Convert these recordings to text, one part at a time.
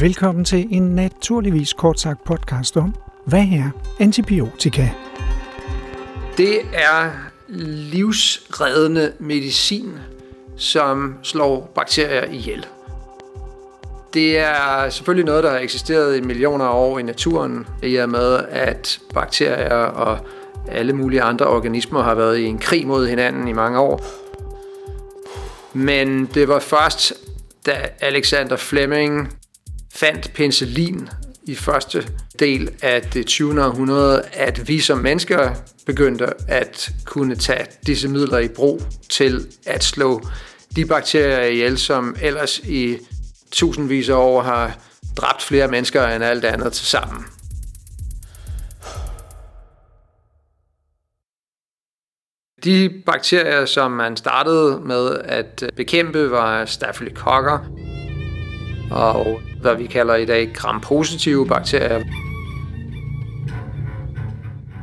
Velkommen til en naturligvis kort sagt podcast om, hvad er antibiotika? Det er livsreddende medicin, som slår bakterier ihjel. Det er selvfølgelig noget, der har eksisteret i millioner af år i naturen, i og med, at bakterier og alle mulige andre organismer har været i en krig mod hinanden i mange år. Men det var først, da Alexander Fleming fandt penicillin i første del af det 20. århundrede, at vi som mennesker begyndte at kunne tage disse midler i brug til at slå de bakterier ihjel, som ellers i tusindvis af år har dræbt flere mennesker end alt andet til sammen. De bakterier, som man startede med at bekæmpe, var staphylokokker og hvad vi kalder i dag gram-positive bakterier.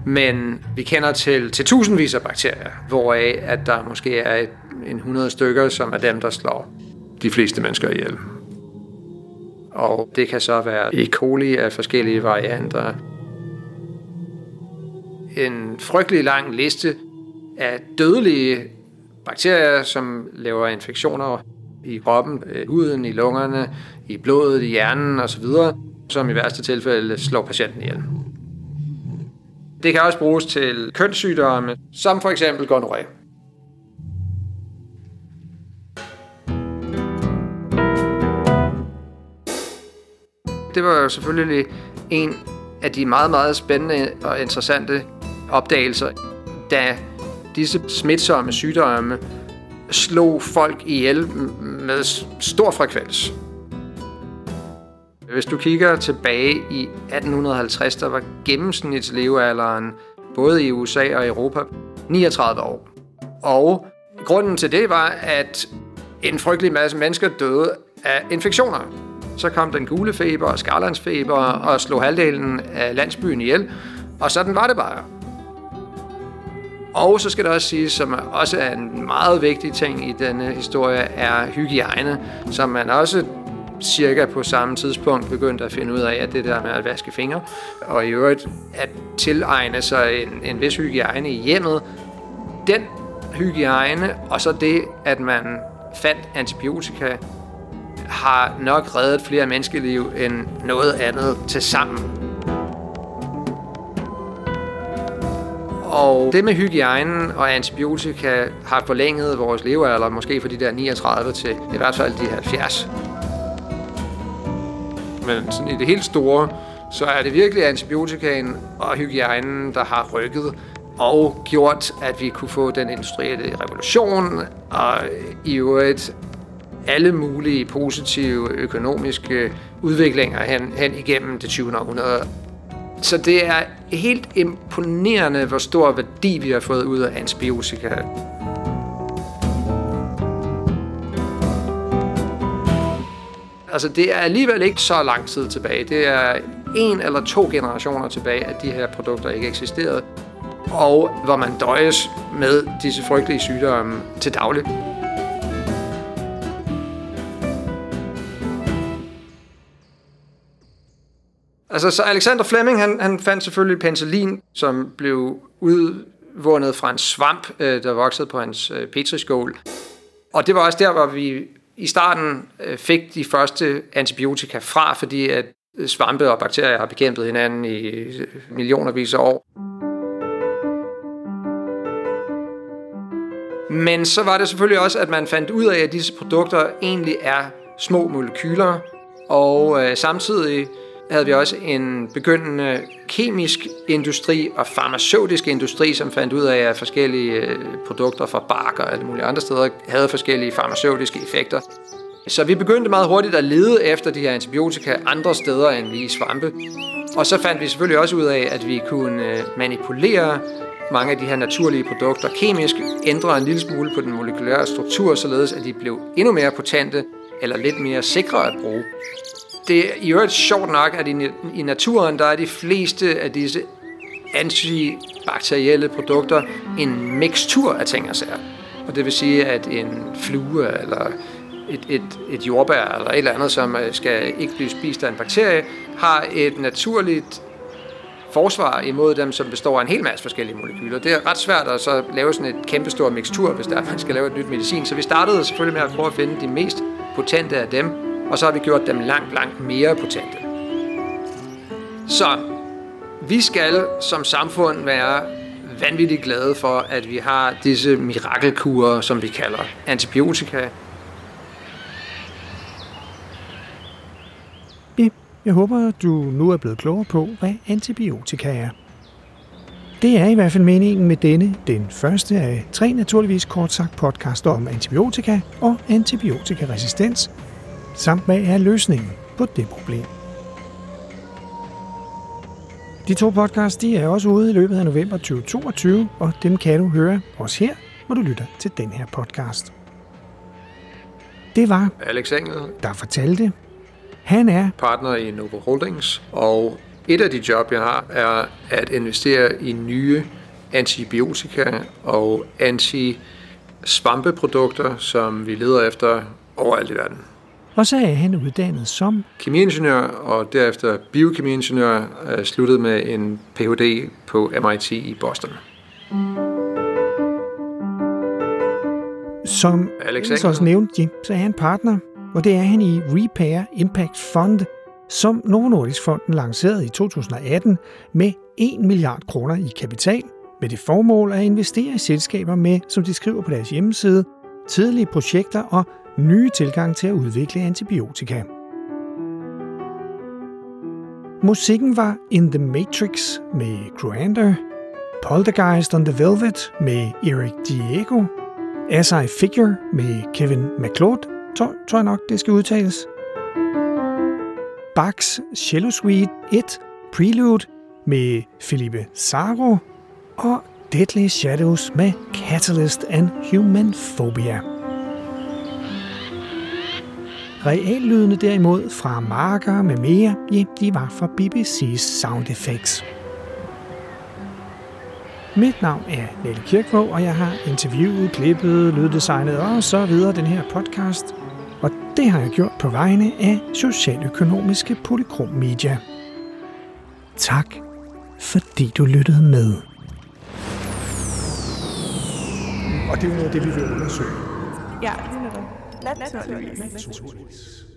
Men vi kender til, til tusindvis af bakterier, hvoraf at der måske er et, en 100 stykker, som er dem, der slår de fleste mennesker ihjel. Og det kan så være E. coli af forskellige varianter. En frygtelig lang liste af dødelige bakterier, som laver infektioner i kroppen, øh, huden, i lungerne, i blodet, i hjernen osv., som i værste tilfælde slår patienten ihjel. Det kan også bruges til kønssygdomme, som for eksempel gonorrhea. Det var jo selvfølgelig en af de meget, meget spændende og interessante opdagelser, da disse smitsomme sygdomme slog folk ihjel med stor frekvens. Hvis du kigger tilbage i 1850, der var gennemsnitslevealderen både i USA og Europa 39 år. Og grunden til det var, at en frygtelig masse mennesker døde af infektioner. Så kom den gule feber og skarlandsfeber og slog halvdelen af landsbyen ihjel. Og sådan var det bare. Og så skal det også sige, som også er en meget vigtig ting i denne historie, er hygiejne, som man også cirka på samme tidspunkt begyndte at finde ud af, at det der med at vaske fingre, og i øvrigt at tilegne sig en, en vis hygiejne i hjemmet, den hygiejne, og så det, at man fandt antibiotika, har nok reddet flere menneskeliv end noget andet til sammen. Og det med hygiejnen og antibiotika har forlænget vores levealder, måske fra de der 39 til i hvert fald de 70. Men sådan i det helt store, så er det virkelig antibiotikaen og hygiejnen, der har rykket og gjort, at vi kunne få den industrielle revolution og i øvrigt alle mulige positive økonomiske udviklinger hen, hen igennem det 20. århundrede. Så det er helt imponerende, hvor stor værdi vi har fået ud af antibiotika. Altså, det er alligevel ikke så lang tid tilbage. Det er en eller to generationer tilbage, at de her produkter ikke eksisterede. Og hvor man døjes med disse frygtelige sygdomme til daglig. Altså, så Alexander Fleming, han, han fandt selvfølgelig penicillin, som blev udvundet fra en svamp, øh, der voksede på hans øh, petriskål. Og det var også der, hvor vi i starten øh, fik de første antibiotika fra, fordi at øh, svampe og bakterier har bekæmpet hinanden i øh, millionervis af år. Men så var det selvfølgelig også, at man fandt ud af, at disse produkter egentlig er små molekyler, og øh, samtidig havde vi også en begyndende kemisk industri og farmaceutisk industri, som fandt ud af, at forskellige øh, produkter fra bark og alle mulige andre steder havde forskellige farmaceutiske effekter. Så vi begyndte meget hurtigt at lede efter de her antibiotika andre steder end lige i svampe. Og så fandt vi selvfølgelig også ud af, at vi kunne øh, manipulere mange af de her naturlige produkter kemisk, ændre en lille smule på den molekylære struktur, således at de blev endnu mere potente eller lidt mere sikre at bruge det er i øvrigt sjovt nok, at i, i naturen, der er de fleste af disse antibakterielle produkter en mixtur af ting og sager. Og det vil sige, at en flue eller et, et, et jordbær eller et eller andet, som øh, skal ikke blive spist af en bakterie, har et naturligt forsvar imod dem, som består af en hel masse forskellige molekyler. Det er ret svært at så lave sådan et kæmpestor mixtur, hvis der man skal lave et nyt medicin. Så vi startede selvfølgelig med at prøve at finde de mest potente af dem, og så har vi gjort dem langt, langt mere potente. Så vi skal som samfund være vanvittigt glade for, at vi har disse mirakelkurer, som vi kalder antibiotika. Ja, jeg håber, du nu er blevet klogere på, hvad antibiotika er. Det er i hvert fald meningen med denne, den første af tre naturligvis kort sagt podcaster om antibiotika og antibiotikaresistens, samt hvad er løsningen på det problem. De to podcasts de er også ude i løbet af november 2022, og dem kan du høre også her, hvor du lytter til den her podcast. Det var Alex Engel, der fortalte. Han er partner i Novo Holdings, og et af de job, jeg har, er at investere i nye antibiotika og anti-svampeprodukter, som vi leder efter overalt i verden. Og så er han uddannet som kemiingeniør og derefter biokemiingeniør, øh, sluttet med en Ph.D. på MIT i Boston. Som Alex Alex også nævnte, Jim, så er han partner, og det er han i Repair Impact Fund, som Novo Nordisk Fonden lancerede i 2018 med 1 milliard kroner i kapital, med det formål at investere i selskaber med, som de skriver på deres hjemmeside, tidlige projekter og nye tilgang til at udvikle antibiotika. Musikken var In the Matrix med Gruander, Poltergeist on the Velvet med Eric Diego, As I Figure med Kevin MacLeod, tror, tror jeg nok, det skal udtales. Bachs Cello Suite 1 Prelude med Felipe Saro og Deadly Shadows med Catalyst and Human Phobia. Reallydene derimod fra marker med mere, ja, de var fra BBC's Sound Effects. Mit navn er Nelle Kirkvåg, og jeg har interviewet, klippet, lyddesignet og så videre den her podcast. Og det har jeg gjort på vegne af Socialøkonomiske Polykrom Media. Tak, fordi du lyttede med. Og det er jo noget af det, vi vil undersøge. Ja, naturligvis. Naturligvis.